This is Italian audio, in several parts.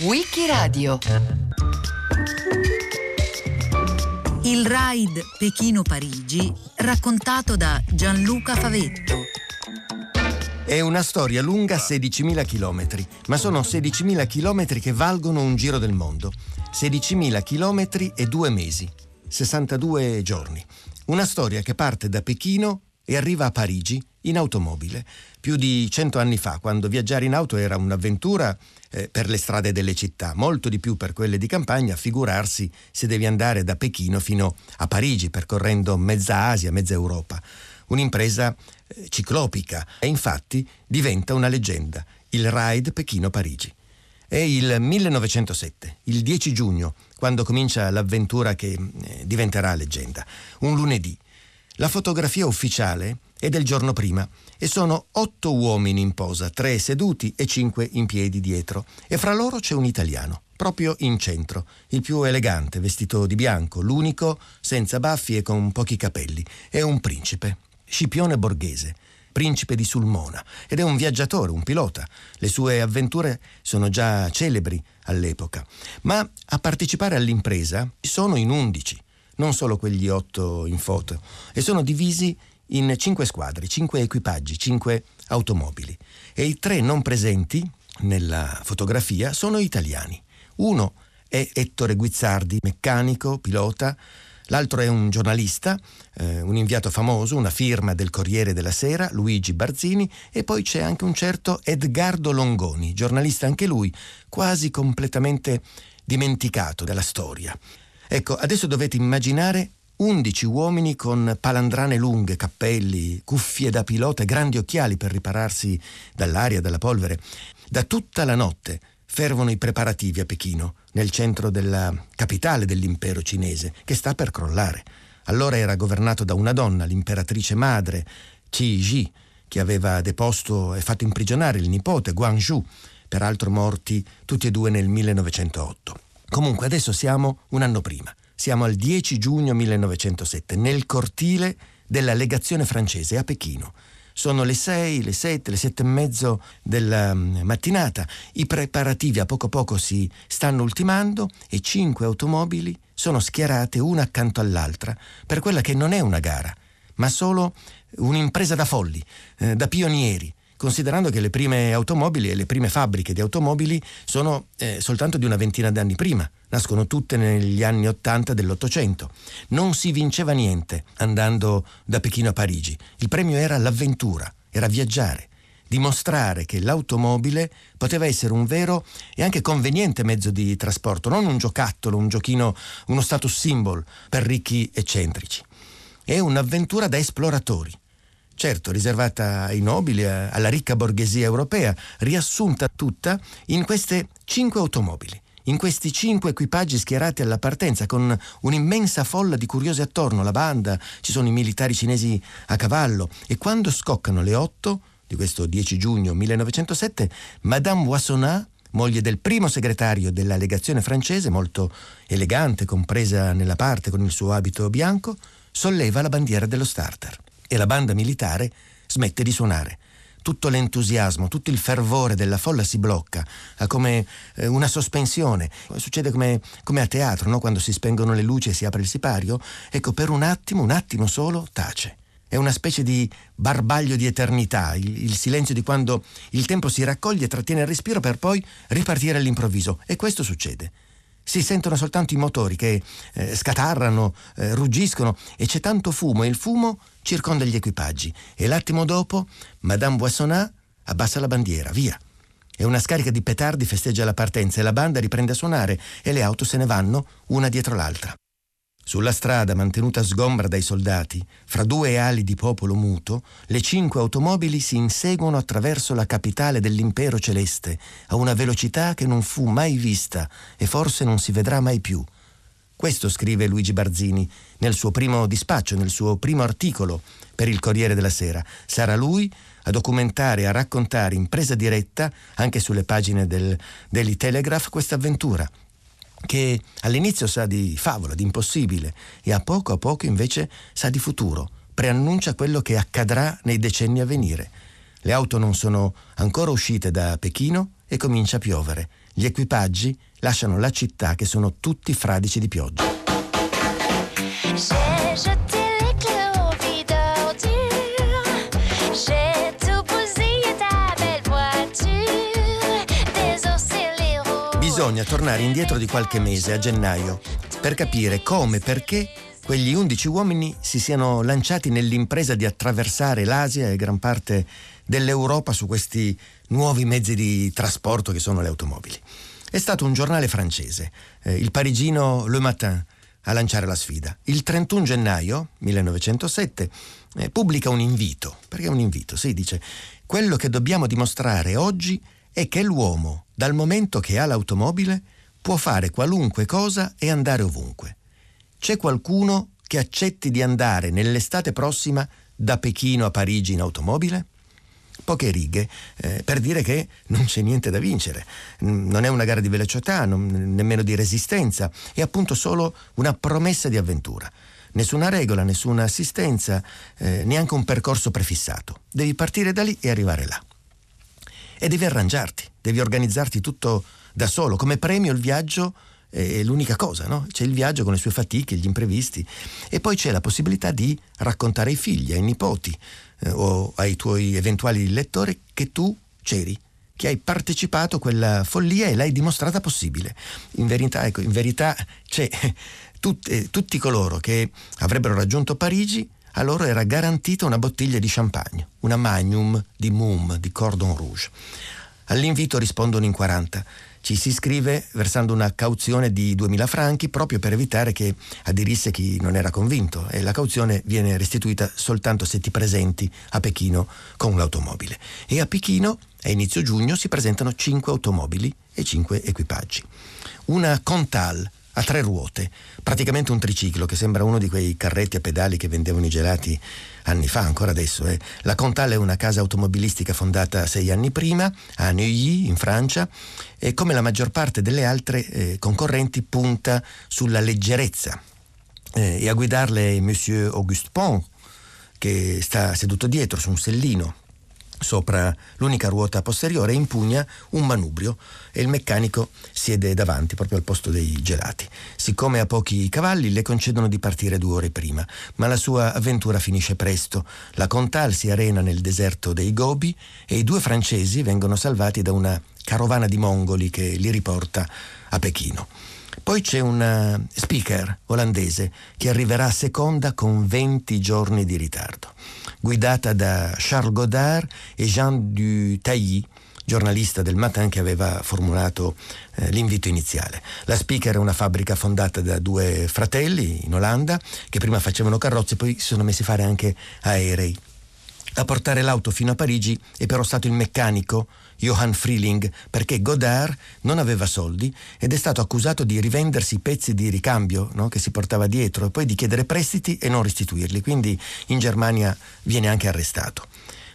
Wikiradio Il ride Pechino-Parigi raccontato da Gianluca Favetto. È una storia lunga 16.000 km, ma sono 16.000 km che valgono un giro del mondo. 16.000 km e due mesi, 62 giorni. Una storia che parte da Pechino e arriva a Parigi in automobile. Più di cento anni fa, quando viaggiare in auto era un'avventura eh, per le strade delle città, molto di più per quelle di campagna, figurarsi se devi andare da Pechino fino a Parigi, percorrendo mezza Asia, mezza Europa. Un'impresa eh, ciclopica e infatti diventa una leggenda, il Ride Pechino-Parigi. È il 1907, il 10 giugno, quando comincia l'avventura che eh, diventerà leggenda. Un lunedì. La fotografia ufficiale è del giorno prima e sono otto uomini in posa, tre seduti e cinque in piedi dietro. E fra loro c'è un italiano, proprio in centro, il più elegante, vestito di bianco, l'unico senza baffi e con pochi capelli. È un principe, Scipione Borghese, principe di Sulmona, ed è un viaggiatore, un pilota. Le sue avventure sono già celebri all'epoca. Ma a partecipare all'impresa sono in undici non solo quegli otto in foto, e sono divisi in cinque squadre, cinque equipaggi, cinque automobili. E i tre non presenti nella fotografia sono italiani. Uno è Ettore Guizzardi, meccanico, pilota, l'altro è un giornalista, eh, un inviato famoso, una firma del Corriere della Sera, Luigi Barzini, e poi c'è anche un certo Edgardo Longoni, giornalista anche lui, quasi completamente dimenticato dalla storia. Ecco, adesso dovete immaginare 11 uomini con palandrane lunghe, cappelli, cuffie da pilota e grandi occhiali per ripararsi dall'aria, dalla polvere. Da tutta la notte fervono i preparativi a Pechino, nel centro della capitale dell'impero cinese, che sta per crollare. Allora era governato da una donna, l'imperatrice madre, Qi Ji, che aveva deposto e fatto imprigionare il nipote Guangzhou, peraltro morti tutti e due nel 1908. Comunque adesso siamo un anno prima, siamo al 10 giugno 1907, nel cortile della legazione francese a Pechino. Sono le 6, le 7, le 7 e mezzo della mm, mattinata, i preparativi a poco a poco si stanno ultimando e cinque automobili sono schierate una accanto all'altra per quella che non è una gara, ma solo un'impresa da folli, eh, da pionieri, considerando che le prime automobili e le prime fabbriche di automobili sono eh, soltanto di una ventina d'anni prima, nascono tutte negli anni Ottanta dell'Ottocento. Non si vinceva niente andando da Pechino a Parigi, il premio era l'avventura, era viaggiare dimostrare che l'automobile poteva essere un vero e anche conveniente mezzo di trasporto, non un giocattolo, un giochino, uno status symbol per ricchi eccentrici. È un'avventura da esploratori certo riservata ai nobili, alla ricca borghesia europea, riassunta tutta in queste cinque automobili in questi cinque equipaggi schierati alla partenza, con un'immensa folla di curiosi attorno, la banda, ci sono i militari cinesi a cavallo, e quando scoccano le otto di questo 10 giugno 1907, Madame Boissonnat, moglie del primo segretario della legazione francese, molto elegante, compresa nella parte con il suo abito bianco, solleva la bandiera dello starter e la banda militare smette di suonare. Tutto l'entusiasmo, tutto il fervore della folla si blocca, ha come eh, una sospensione. Succede come, come a teatro, no? quando si spengono le luci e si apre il sipario. Ecco, per un attimo, un attimo solo, tace. È una specie di barbaglio di eternità, il, il, silenzio di quando il tempo si raccoglie, trattiene il respiro per poi ripartire all'improvviso. E questo succede si sentono soltanto i motori che eh, scatarrano, eh, ruggiscono e c'è tanto fumo e il fumo circonda gli equipaggi e l'attimo dopo Madame Boissonnat abbassa la bandiera, via. E una scarica di petardi festeggia la partenza e la banda riprende a suonare e le auto se ne vanno una dietro l'altra. Sulla strada, mantenuta sgombra dai soldati, fra due ali di popolo muto, le cinque automobili si inseguono attraverso la capitale dell'impero celeste a una velocità che non fu mai vista e forse non si vedrà mai più. Questo scrive Luigi Barzini nel suo primo dispaccio, nel suo primo articolo per il Corriere della Sera. Sarà lui a documentare a raccontare in presa diretta, anche sulle pagine del Daily Telegraph, questa avventura che all'inizio sa di favola, di impossibile e a poco a poco invece sa di futuro, preannuncia quello che accadrà nei decenni a venire. Le auto non sono ancora uscite da Pechino e comincia a piovere. Gli equipaggi lasciano la città che sono tutti fradici di pioggia. Bisogna tornare indietro di qualche mese, a gennaio, per capire come e perché quegli undici uomini si siano lanciati nell'impresa di attraversare l'Asia e gran parte dell'Europa su questi nuovi mezzi di trasporto che sono le automobili. È stato un giornale francese, eh, il parigino Le Matin, a lanciare la sfida. Il 31 gennaio 1907 eh, pubblica un invito, perché è un invito, si dice, quello che dobbiamo dimostrare oggi è che l'uomo, dal momento che ha l'automobile, può fare qualunque cosa e andare ovunque. C'è qualcuno che accetti di andare nell'estate prossima da Pechino a Parigi in automobile? Poche righe eh, per dire che non c'è niente da vincere. Non è una gara di velocità, non, nemmeno di resistenza, è appunto solo una promessa di avventura. Nessuna regola, nessuna assistenza, eh, neanche un percorso prefissato. Devi partire da lì e arrivare là. E devi arrangiarti, devi organizzarti tutto da solo. Come premio il viaggio è l'unica cosa, no? C'è il viaggio con le sue fatiche, gli imprevisti e poi c'è la possibilità di raccontare ai figli, ai nipoti, eh, o ai tuoi eventuali lettori che tu c'eri che hai partecipato a quella follia e l'hai dimostrata possibile. In verità, ecco, in verità c'è tutti, eh, tutti coloro che avrebbero raggiunto Parigi, a loro era garantita una bottiglia di champagne, una Magnum di Moum, di Cordon Rouge. All'invito rispondono in 40 ci si iscrive versando una cauzione di 2.000 franchi proprio per evitare che aderisse chi non era convinto e la cauzione viene restituita soltanto se ti presenti a Pechino con l'automobile. E a Pechino a inizio giugno si presentano 5 automobili e 5 equipaggi. Una Contal a tre ruote, praticamente un triciclo che sembra uno di quei carretti a pedali che vendevano i gelati anni fa, ancora adesso. Eh. La Contal è una casa automobilistica fondata sei anni prima a Neuilly, in Francia, e come la maggior parte delle altre eh, concorrenti punta sulla leggerezza. Eh, e a guidarle è Monsieur Auguste Pont, che sta seduto dietro su un sellino sopra l'unica ruota posteriore impugna un manubrio e il meccanico siede davanti proprio al posto dei gelati. Siccome ha pochi cavalli le concedono di partire due ore prima, ma la sua avventura finisce presto. La Contal si arena nel deserto dei Gobi e i due francesi vengono salvati da una carovana di mongoli che li riporta a Pechino. Poi c'è un speaker olandese che arriverà seconda con 20 giorni di ritardo guidata da Charles Godard e Jean du Tailly, giornalista del Matin che aveva formulato eh, l'invito iniziale. La Speaker è una fabbrica fondata da due fratelli in Olanda che prima facevano carrozze e poi si sono messi a fare anche aerei. A portare l'auto fino a Parigi è però stato il meccanico Johann Freeling perché Godard non aveva soldi ed è stato accusato di rivendersi i pezzi di ricambio no, che si portava dietro e poi di chiedere prestiti e non restituirli, quindi in Germania viene anche arrestato.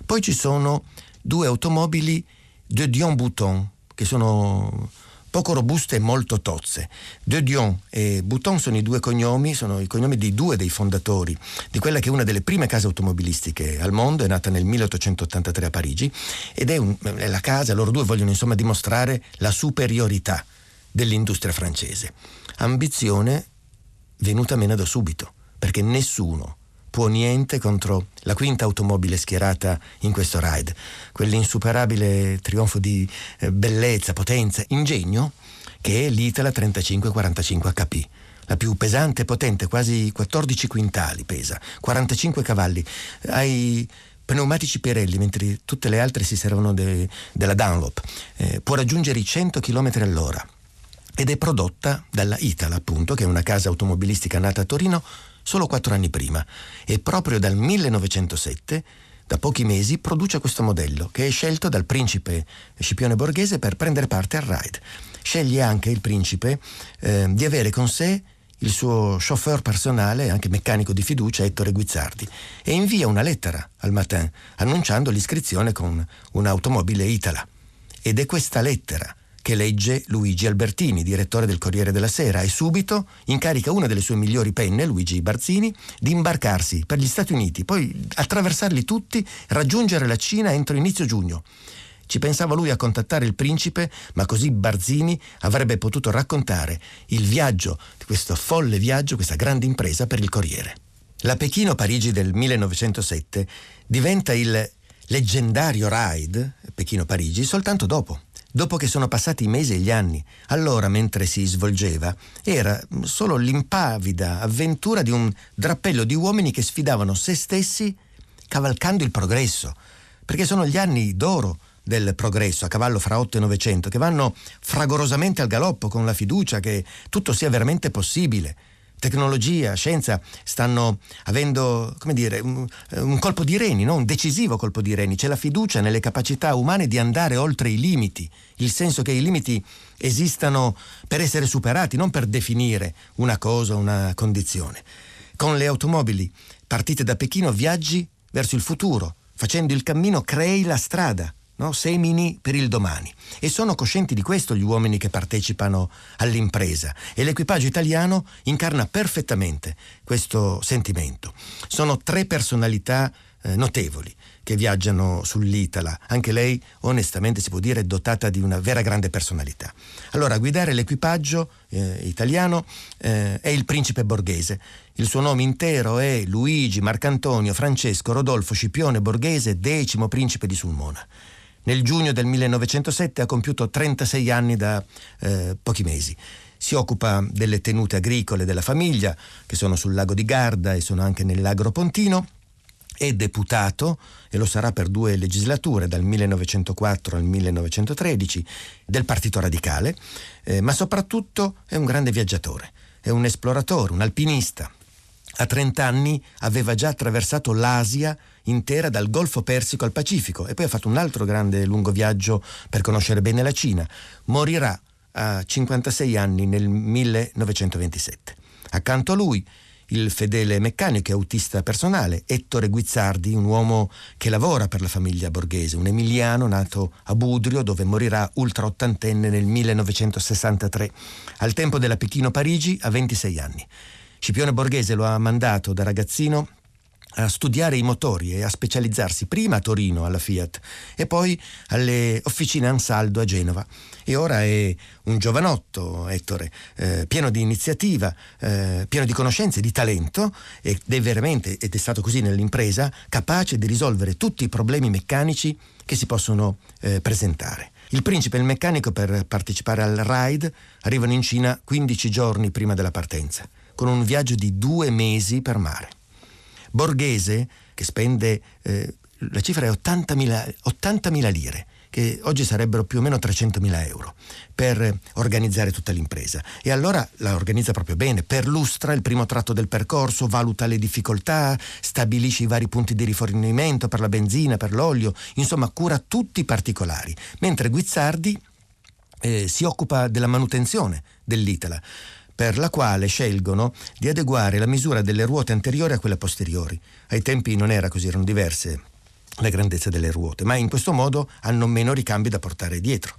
Poi ci sono due automobili de Dion Bouton che sono poco robuste e molto tozze. De Dion e Bouton sono i due cognomi, sono i cognomi di due dei fondatori di quella che è una delle prime case automobilistiche al mondo, è nata nel 1883 a Parigi ed è, un, è la casa, loro due vogliono insomma dimostrare la superiorità dell'industria francese. Ambizione venuta meno da subito, perché nessuno può niente contro la quinta automobile schierata in questo ride. Quell'insuperabile trionfo di eh, bellezza, potenza, ingegno che è l'Itala 3545 HP. La più pesante e potente, quasi 14 quintali pesa, 45 cavalli. Hai pneumatici Pirelli, mentre tutte le altre si servono de, della Dunlop. Eh, può raggiungere i 100 km all'ora ed è prodotta dalla Itala, appunto, che è una casa automobilistica nata a Torino solo quattro anni prima e proprio dal 1907 da pochi mesi produce questo modello che è scelto dal principe Scipione Borghese per prendere parte al ride. Sceglie anche il principe eh, di avere con sé il suo chauffeur personale, anche meccanico di fiducia, Ettore Guizzardi, e invia una lettera al Matin annunciando l'iscrizione con un'automobile Itala. Ed è questa lettera che legge Luigi Albertini, direttore del Corriere della Sera, e subito incarica una delle sue migliori penne, Luigi Barzini, di imbarcarsi per gli Stati Uniti, poi attraversarli tutti, raggiungere la Cina entro inizio giugno. Ci pensava lui a contattare il principe, ma così Barzini avrebbe potuto raccontare il viaggio, questo folle viaggio, questa grande impresa per il Corriere. La Pechino-Parigi del 1907 diventa il leggendario ride Pechino-Parigi soltanto dopo dopo che sono passati i mesi e gli anni. Allora, mentre si svolgeva, era solo l'impavida avventura di un drappello di uomini che sfidavano se stessi cavalcando il progresso, perché sono gli anni d'oro del progresso a cavallo fra 8 e 900 che vanno fragorosamente al galoppo con la fiducia che tutto sia veramente possibile tecnologia, scienza stanno avendo, dire, un, un colpo di reni, no? un decisivo colpo di reni. C'è la fiducia nelle capacità umane di andare oltre i limiti, il senso che i limiti esistano per essere superati, non per definire una cosa, una condizione. Con le automobili partite da Pechino viaggi verso il futuro, facendo il cammino crei la strada no? semini per il domani. E sono coscienti di questo gli uomini che partecipano all'impresa e l'equipaggio italiano incarna perfettamente questo sentimento. Sono tre personalità eh, notevoli che viaggiano sull'Itala. Anche lei, onestamente, si può dire dotata di una vera grande personalità. Allora, a guidare l'equipaggio eh, italiano eh, è il principe borghese. Il suo nome intero è Luigi Marcantonio Francesco Rodolfo Scipione Borghese, decimo principe di Sulmona. Nel giugno del 1907 ha compiuto 36 anni da eh, pochi mesi. Si occupa delle tenute agricole della famiglia, che sono sul lago di Garda e sono anche nell'Agro Pontino. È deputato, e lo sarà per due legislature, dal 1904 al 1913, del Partito Radicale, eh, ma soprattutto è un grande viaggiatore, è un esploratore, un alpinista. A 30 anni aveva già attraversato l'Asia intera dal Golfo Persico al Pacifico e poi ha fatto un altro grande lungo viaggio per conoscere bene la Cina. Morirà a 56 anni nel 1927. Accanto a lui il fedele meccanico e autista personale Ettore Guizzardi, un uomo che lavora per la famiglia borghese, un emiliano nato a Budrio dove morirà ultra ottantenne nel 1963, al tempo della Pechino-Parigi a 26 anni. Scipione Borghese lo ha mandato da ragazzino a studiare i motori e a specializzarsi prima a Torino alla Fiat e poi alle officine Ansaldo a Genova. E ora è un giovanotto, Ettore, eh, pieno di iniziativa, eh, pieno di conoscenze, di talento ed è veramente, ed è stato così nell'impresa, capace di risolvere tutti i problemi meccanici che si possono eh, presentare. Il principe e il meccanico per partecipare al ride arrivano in Cina 15 giorni prima della partenza, con un viaggio di due mesi per mare. Borghese, che spende, eh, la cifra è 80.000, 80.000 lire, che oggi sarebbero più o meno 300.000 euro, per organizzare tutta l'impresa. E allora la organizza proprio bene, perlustra il primo tratto del percorso, valuta le difficoltà, stabilisce i vari punti di rifornimento per la benzina, per l'olio, insomma cura tutti i particolari, mentre Guizzardi eh, si occupa della manutenzione dell'Itala per la quale scelgono di adeguare la misura delle ruote anteriori a quelle posteriori. Ai tempi non era così, erano diverse le grandezze delle ruote, ma in questo modo hanno meno ricambi da portare dietro.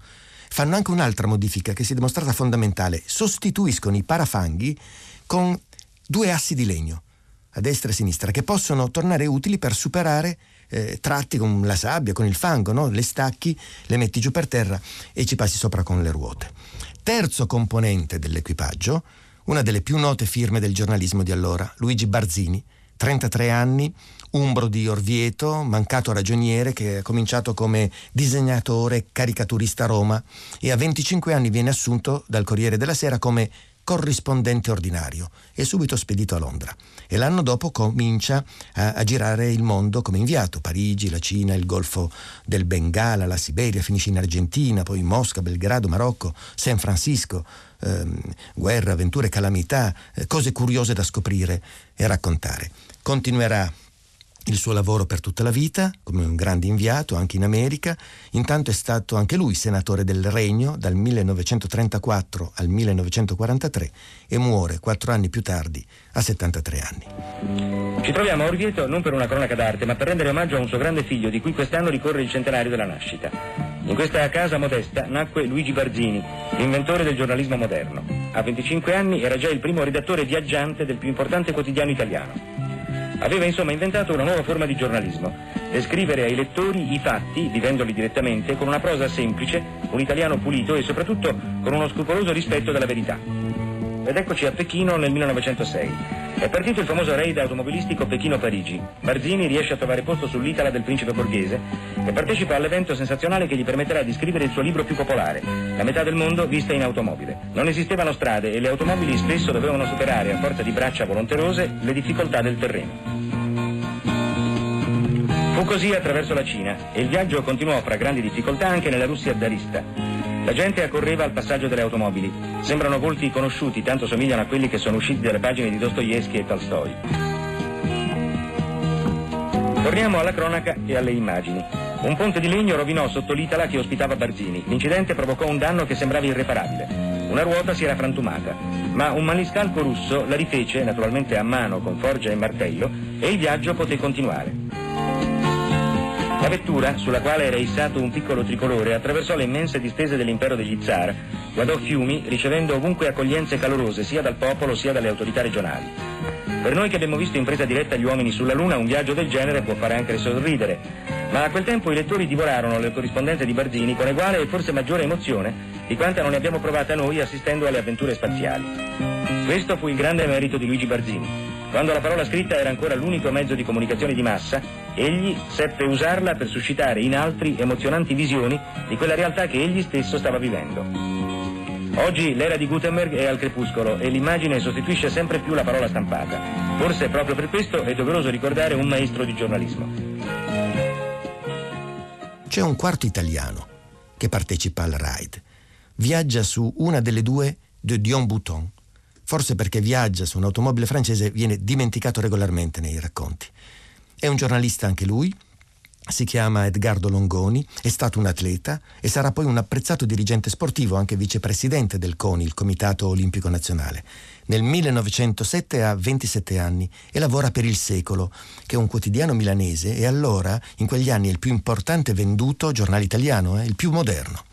Fanno anche un'altra modifica che si è dimostrata fondamentale, sostituiscono i parafanghi con due assi di legno, a destra e a sinistra, che possono tornare utili per superare eh, tratti con la sabbia, con il fango, no? le stacchi, le metti giù per terra e ci passi sopra con le ruote terzo componente dell'equipaggio, una delle più note firme del giornalismo di allora, Luigi Barzini, 33 anni, umbro di Orvieto, mancato ragioniere che ha cominciato come disegnatore caricaturista a Roma e a 25 anni viene assunto dal Corriere della Sera come corrispondente ordinario e subito spedito a Londra. E l'anno dopo comincia a, a, girare il mondo come inviato, Parigi, la Cina, il Golfo del Bengala, la Siberia, finisce in Argentina, poi Mosca, Belgrado, Marocco, San Francisco, ehm, guerra, avventure, calamità, eh, cose curiose da scoprire e raccontare. Continuerà il suo lavoro per tutta la vita, come un grande inviato anche in America. Intanto è stato anche lui senatore del Regno dal 1934 al 1943 e muore quattro anni più tardi, a 73 anni. Ci troviamo a Orvieto non per una cronaca d'arte, ma per rendere omaggio a un suo grande figlio di cui quest'anno ricorre il centenario della nascita. In questa casa modesta nacque Luigi Barzini, l'inventore del giornalismo moderno. A 25 anni era già il primo redattore viaggiante del più importante quotidiano italiano. Aveva insomma inventato una nuova forma di giornalismo, descrivere ai lettori i fatti, vivendoli direttamente, con una prosa semplice, un italiano pulito e soprattutto con uno scrupoloso rispetto della verità. Ed eccoci a Pechino nel 1906. È partito il famoso raid automobilistico Pechino-Parigi. Barzini riesce a trovare posto sull'Itala del principe borghese e partecipa all'evento sensazionale che gli permetterà di scrivere il suo libro più popolare, La metà del mondo vista in automobile. Non esistevano strade e le automobili spesso dovevano superare, a forza di braccia volonterose, le difficoltà del terreno. Fu così attraverso la Cina e il viaggio continuò fra grandi difficoltà anche nella Russia zarista. La gente accorreva al passaggio delle automobili. Sembrano volti conosciuti, tanto somigliano a quelli che sono usciti dalle pagine di Dostoevsky e Tolstoi. Torniamo alla cronaca e alle immagini. Un ponte di legno rovinò sotto l'Itala che ospitava Barzini. L'incidente provocò un danno che sembrava irreparabile. Una ruota si era frantumata, ma un maniscalco russo la rifece, naturalmente a mano con forgia e martello, e il viaggio poté continuare. La vettura, sulla quale era issato un piccolo tricolore, attraversò le immense distese dell'impero degli zar, guardò fiumi, ricevendo ovunque accoglienze calorose sia dal popolo sia dalle autorità regionali. Per noi che abbiamo visto in presa diretta gli uomini sulla Luna, un viaggio del genere può fare anche sorridere, ma a quel tempo i lettori divorarono le corrispondenze di Barzini con uguale e forse maggiore emozione di quanta non ne abbiamo provata noi assistendo alle avventure spaziali. Questo fu il grande merito di Luigi Barzini. Quando la parola scritta era ancora l'unico mezzo di comunicazione di massa, egli seppe usarla per suscitare in altri emozionanti visioni di quella realtà che egli stesso stava vivendo. Oggi l'era di Gutenberg è al crepuscolo e l'immagine sostituisce sempre più la parola stampata. Forse proprio per questo è doveroso ricordare un maestro di giornalismo. C'è un quarto italiano che partecipa al raid. Viaggia su una delle due de Dion Bouton forse perché viaggia su un'automobile francese, viene dimenticato regolarmente nei racconti. È un giornalista anche lui, si chiama Edgardo Longoni, è stato un atleta e sarà poi un apprezzato dirigente sportivo, anche vicepresidente del CONI, il Comitato Olimpico Nazionale. Nel 1907 ha 27 anni e lavora per Il Secolo, che è un quotidiano milanese e allora, in quegli anni, è il più importante venduto giornale italiano, eh, il più moderno.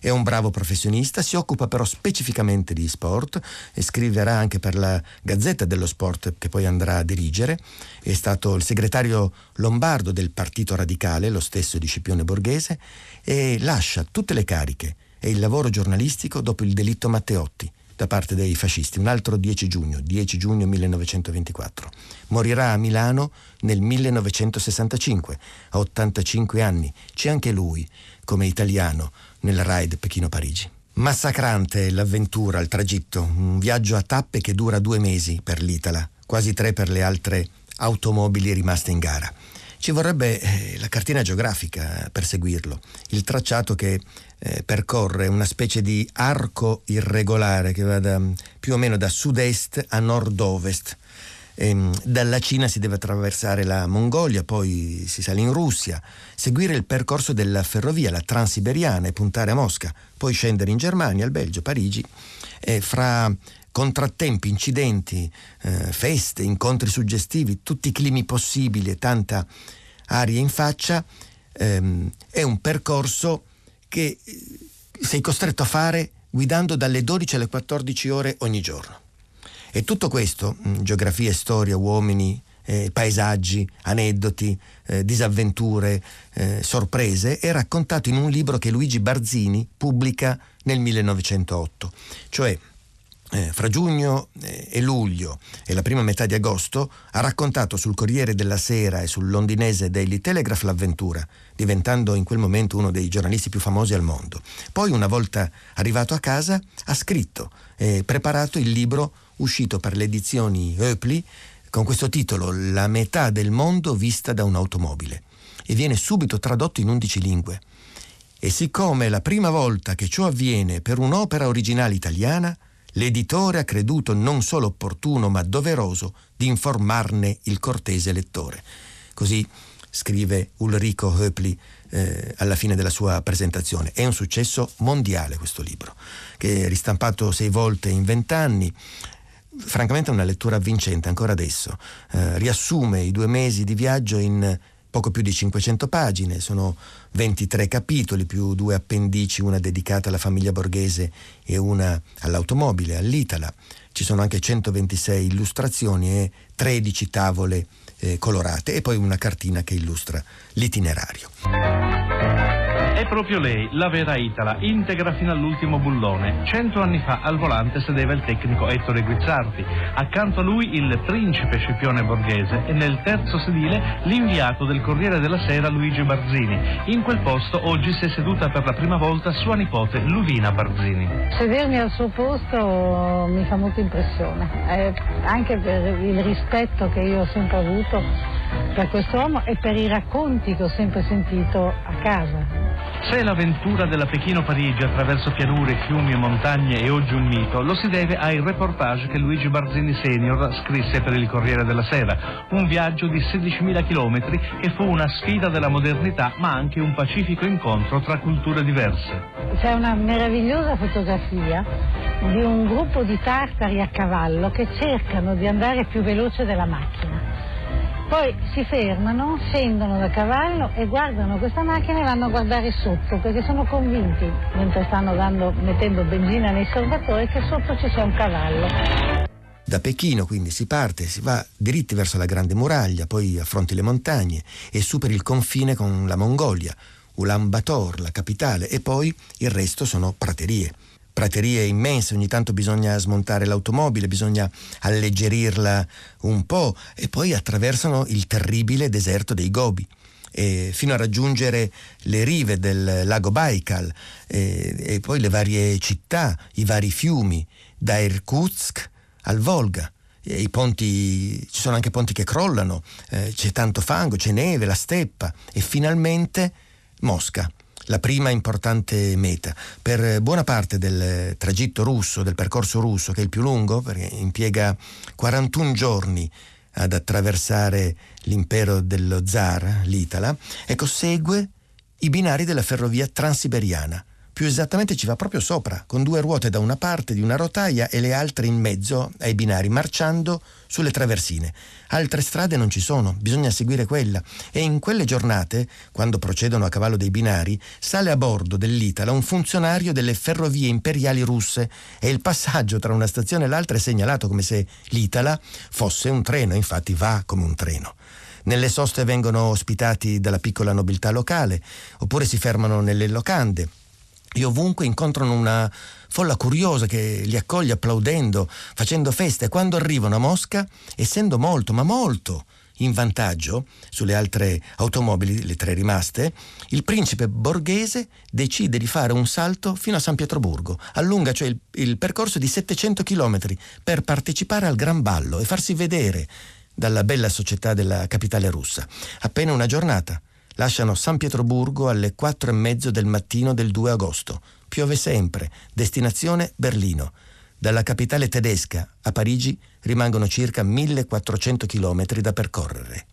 È un bravo professionista, si occupa però specificamente di sport e scriverà anche per la Gazzetta dello Sport che poi andrà a dirigere. È stato il segretario lombardo del Partito Radicale, lo stesso di Scipione Borghese, e lascia tutte le cariche e il lavoro giornalistico dopo il delitto Matteotti da parte dei fascisti, un altro 10 giugno, 10 giugno 1924. Morirà a Milano nel 1965, a 85 anni. C'è anche lui, come italiano, nel raid Pechino-Parigi. Massacrante l'avventura, il tragitto, un viaggio a tappe che dura due mesi per l'Itala, quasi tre per le altre automobili rimaste in gara. Ci vorrebbe eh, la cartina geografica per seguirlo, il tracciato che eh, percorre una specie di arco irregolare che va da, più o meno da sud-est a nord-ovest Ehm, dalla Cina si deve attraversare la Mongolia, poi si sale in Russia, seguire il percorso della ferrovia, la transiberiana e puntare a Mosca, poi scendere in Germania, al Belgio, Parigi, e fra contrattempi, incidenti, eh, feste, incontri suggestivi, tutti i climi possibili e tanta aria in faccia, ehm, è un percorso che eh, sei costretto a fare guidando dalle 12 alle 14 ore ogni giorno. E tutto questo, mm, geografia, storia, uomini, eh, paesaggi, aneddoti, eh, disavventure, eh, sorprese, è raccontato in un libro che Luigi Barzini pubblica nel 1908. Cioè, eh, fra giugno eh, e luglio e la prima metà di agosto ha raccontato sul Corriere della Sera e sul londinese Daily Telegraph l'avventura, diventando in quel momento uno dei giornalisti più famosi al mondo. Poi, una volta arrivato a casa, ha scritto e preparato il libro uscito per le edizioni Eupli con questo titolo La metà del mondo vista da un'automobile e viene subito tradotto in 11 lingue. E siccome è la prima volta che ciò avviene per un'opera originale italiana, l'editore ha creduto non solo opportuno ma doveroso di informarne il cortese lettore. Così scrive Ulrico Höpli eh, alla fine della sua presentazione. È un successo mondiale questo libro, che è ristampato sei volte in vent'anni, francamente è una lettura avvincente ancora adesso. Eh, riassume i due mesi di viaggio in poco più di 500 pagine, sono 23 capitoli più due appendici, una dedicata alla famiglia borghese e una all'automobile, all'Itala. Ci sono anche 126 illustrazioni e 13 tavole eh, colorate e poi una cartina che illustra l'itinerario. È proprio lei, la vera Itala, integra fino all'ultimo bullone. Cento anni fa al volante sedeva il tecnico Ettore Guizzardi, accanto a lui il principe Scipione Borghese e nel terzo sedile l'inviato del Corriere della Sera Luigi Barzini. In quel posto oggi si è seduta per la prima volta sua nipote Ludina Barzini. Sedermi al suo posto mi fa molta impressione, eh, anche per il rispetto che io ho sempre avuto per quest'uomo e per i racconti che ho sempre sentito a casa. Se l'avventura della Pechino-Parigi attraverso pianure, fiumi e montagne è oggi un mito, lo si deve ai reportage che Luigi Barzini Senior scrisse per il Corriere della Sera. Un viaggio di 16.000 chilometri che fu una sfida della modernità ma anche un pacifico incontro tra culture diverse. C'è una meravigliosa fotografia di un gruppo di tartari a cavallo che cercano di andare più veloce della macchina poi si fermano, scendono da cavallo e guardano questa macchina e vanno a guardare sotto perché sono convinti, mentre stanno dando, mettendo benzina nei serbatoi, che sotto ci sia un cavallo. Da Pechino quindi si parte, si va diritti verso la Grande Muraglia, poi affronti le montagne e superi il confine con la Mongolia, Ulaanbaatar, la capitale, e poi il resto sono praterie praterie immense, ogni tanto bisogna smontare l'automobile, bisogna alleggerirla un po' e poi attraversano il terribile deserto dei Gobi. Eh, fino a raggiungere le rive del lago Baikal eh, e poi le varie città, i vari fiumi, da Irkutsk al Volga. I ponti, ci sono anche ponti che crollano, eh, c'è tanto fango, c'è neve, la steppa e finalmente Mosca la prima importante meta. Per buona parte del tragitto russo, del percorso russo, che è il più lungo, perché impiega 41 giorni ad attraversare l'impero dello zar, l'Itala, ecco, segue i binari della ferrovia transiberiana più esattamente ci va proprio sopra, con due ruote da una parte di una rotaia e le altre in mezzo ai binari, marciando sulle traversine. Altre strade non ci sono, bisogna seguire quella. E in quelle giornate, quando procedono a cavallo dei binari, sale a bordo dell'Itala un funzionario delle ferrovie imperiali russe e il passaggio tra una stazione e l'altra è segnalato come se l'Itala fosse un treno, infatti va come un treno. Nelle soste vengono ospitati dalla piccola nobiltà locale, oppure si fermano nelle locande e ovunque incontrano una folla curiosa che li accoglie applaudendo, facendo feste. Quando arrivano a Mosca, essendo molto, ma molto in vantaggio sulle altre automobili, le tre rimaste, il principe borghese decide di fare un salto fino a San Pietroburgo. Allunga cioè il, il percorso di 700 km per partecipare al Gran Ballo e farsi vedere dalla bella società della capitale russa. Appena una giornata lasciano San Pietroburgo alle 4 e mezzo del mattino del 2 agosto. Piove sempre, destinazione Berlino. Dalla capitale tedesca a Parigi rimangono circa 1400 km da percorrere.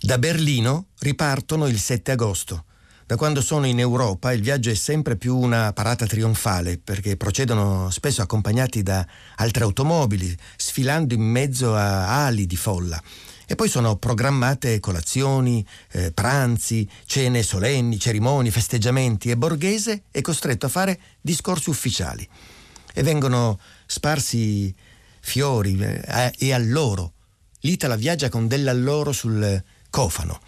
Da Berlino ripartono il 7 agosto. Da quando sono in Europa il viaggio è sempre più una parata trionfale perché procedono spesso accompagnati da altre automobili, sfilando in mezzo a ali di folla. E poi sono programmate colazioni, eh, pranzi, cene solenni, cerimonie, festeggiamenti e Borghese è costretto a fare discorsi ufficiali. E vengono sparsi fiori eh, e alloro. L'Itala viaggia con dell'alloro sul cofano.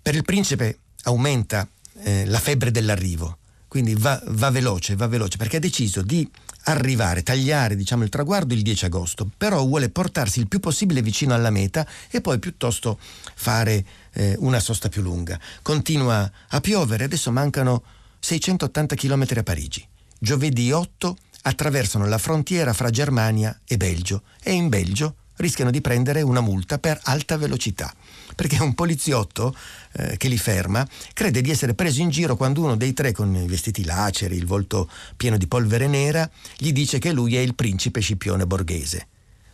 Per il principe aumenta eh, la febbre dell'arrivo, quindi va, va veloce, va veloce, perché ha deciso di arrivare, tagliare diciamo, il traguardo il 10 agosto, però vuole portarsi il più possibile vicino alla meta e poi piuttosto fare eh, una sosta più lunga. Continua a piovere, adesso mancano 680 km a Parigi. Giovedì 8 attraversano la frontiera fra Germania e Belgio e in Belgio rischiano di prendere una multa per alta velocità, perché un poliziotto eh, che li ferma crede di essere preso in giro quando uno dei tre con i vestiti laceri, il volto pieno di polvere nera, gli dice che lui è il principe Scipione Borghese.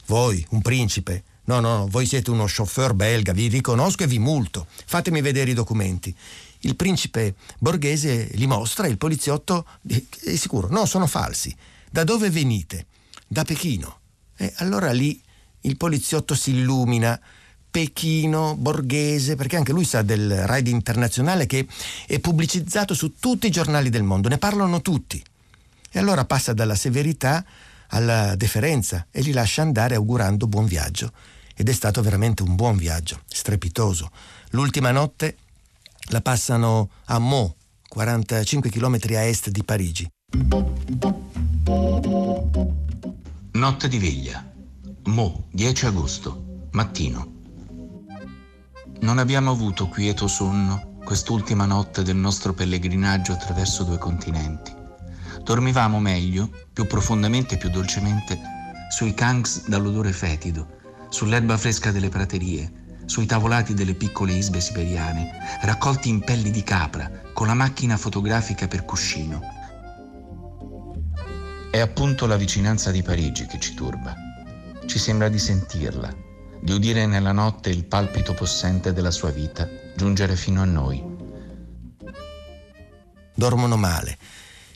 Voi, un principe? No, no, voi siete uno chauffeur belga, vi riconosco e vi multo. Fatemi vedere i documenti. Il principe borghese li mostra e il poliziotto è sicuro, no, sono falsi. Da dove venite? Da Pechino. E allora lì il poliziotto si illumina. Pechino, Borghese, perché anche lui sa del raid internazionale che è pubblicizzato su tutti i giornali del mondo, ne parlano tutti. E allora passa dalla severità alla deferenza e li lascia andare augurando buon viaggio. ed è stato veramente un buon viaggio, strepitoso. L'ultima notte la passano a Meaux, 45 km a est di Parigi. Notte di veglia. Mo, 10 agosto, mattino. Non abbiamo avuto quieto sonno quest'ultima notte del nostro pellegrinaggio attraverso due continenti. Dormivamo meglio, più profondamente e più dolcemente, sui kangs dall'odore fetido, sull'erba fresca delle praterie, sui tavolati delle piccole isbe siberiane, raccolti in pelli di capra, con la macchina fotografica per cuscino. È appunto la vicinanza di Parigi che ci turba. Ci sembra di sentirla, di udire nella notte il palpito possente della sua vita giungere fino a noi. Dormono male.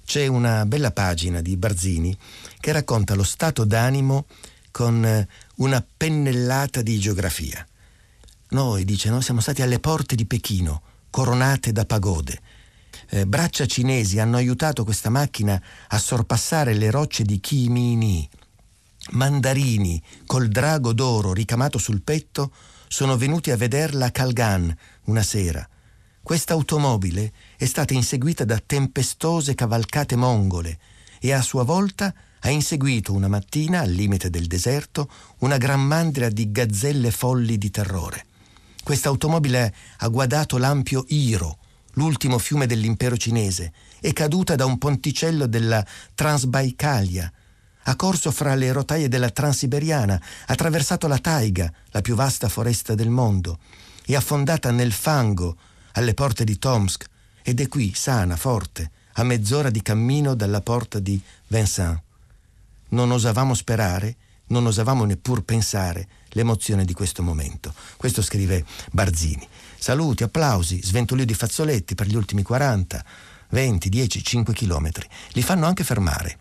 C'è una bella pagina di Barzini che racconta lo stato d'animo con eh, una pennellata di geografia. Noi, dice, noi siamo stati alle porte di Pechino, coronate da pagode. Eh, braccia cinesi hanno aiutato questa macchina a sorpassare le rocce di Chimini. Mandarini, col drago d'oro ricamato sul petto, sono venuti a vederla a Calgan una sera. Questa automobile è stata inseguita da tempestose cavalcate mongole e a sua volta ha inseguito una mattina, al limite del deserto, una gran mandria di gazzelle folli di terrore. Questa automobile ha guadato l'ampio Iro, l'ultimo fiume dell'impero cinese, è caduta da un ponticello della Transbaikalia, ha corso fra le rotaie della Transiberiana, attraversato la taiga, la più vasta foresta del mondo, è affondata nel fango alle porte di Tomsk ed è qui, sana, forte, a mezz'ora di cammino dalla porta di Vincent. Non osavamo sperare, non osavamo neppur pensare l'emozione di questo momento. Questo scrive Barzini. Saluti, applausi, sventolio di fazzoletti per gli ultimi 40, 20, 10, 5 chilometri. Li fanno anche fermare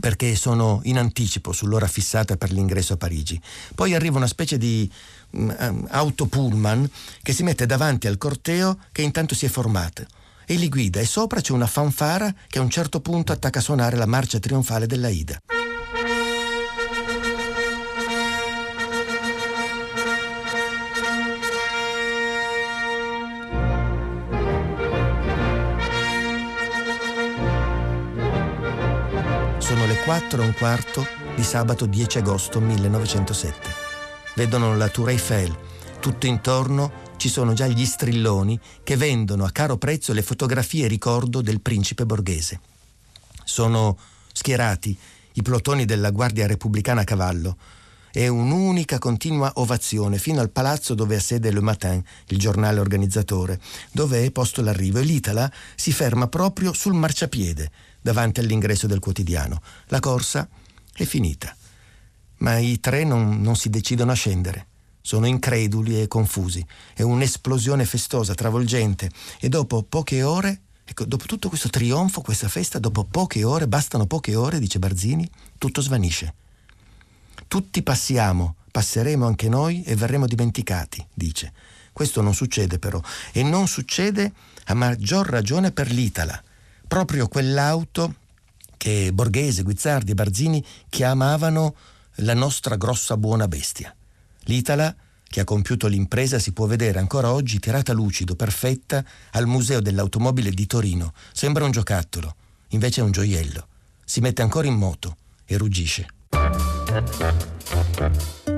perché sono in anticipo sull'ora fissata per l'ingresso a Parigi. Poi arriva una specie di um, auto pullman che si mette davanti al corteo che intanto si è formato e li guida e sopra c'è una fanfara che a un certo punto attacca a suonare la marcia trionfale della Ida. 4 e un quarto di sabato 10 agosto 1907. Vedono la Tour Eiffel. Tutto intorno ci sono già gli strilloni che vendono a caro prezzo le fotografie ricordo del principe borghese. Sono schierati i plotoni della Guardia Repubblicana a cavallo e un'unica continua ovazione fino al palazzo dove ha sede Le Matin, il giornale organizzatore, dove è posto l'arrivo e l'Itala si ferma proprio sul marciapiede davanti all'ingresso del quotidiano. La corsa è finita, ma i tre non, non si decidono a scendere. Sono increduli e confusi. È un'esplosione festosa, travolgente. E dopo poche ore, ecco, dopo tutto questo trionfo, questa festa, dopo poche ore, bastano poche ore, dice Barzini, tutto svanisce. Tutti passiamo, passeremo anche noi e verremo dimenticati, dice. Questo non succede però, e non succede a maggior ragione per l'Itala proprio quell'auto che Borghese, Guizzardi e Barzini chiamavano la nostra grossa buona bestia. L'Itala, che ha compiuto l'impresa, si può vedere ancora oggi tirata lucido, perfetta, al Museo dell'Automobile di Torino. Sembra un giocattolo, invece è un gioiello. Si mette ancora in moto e ruggisce. Thank you.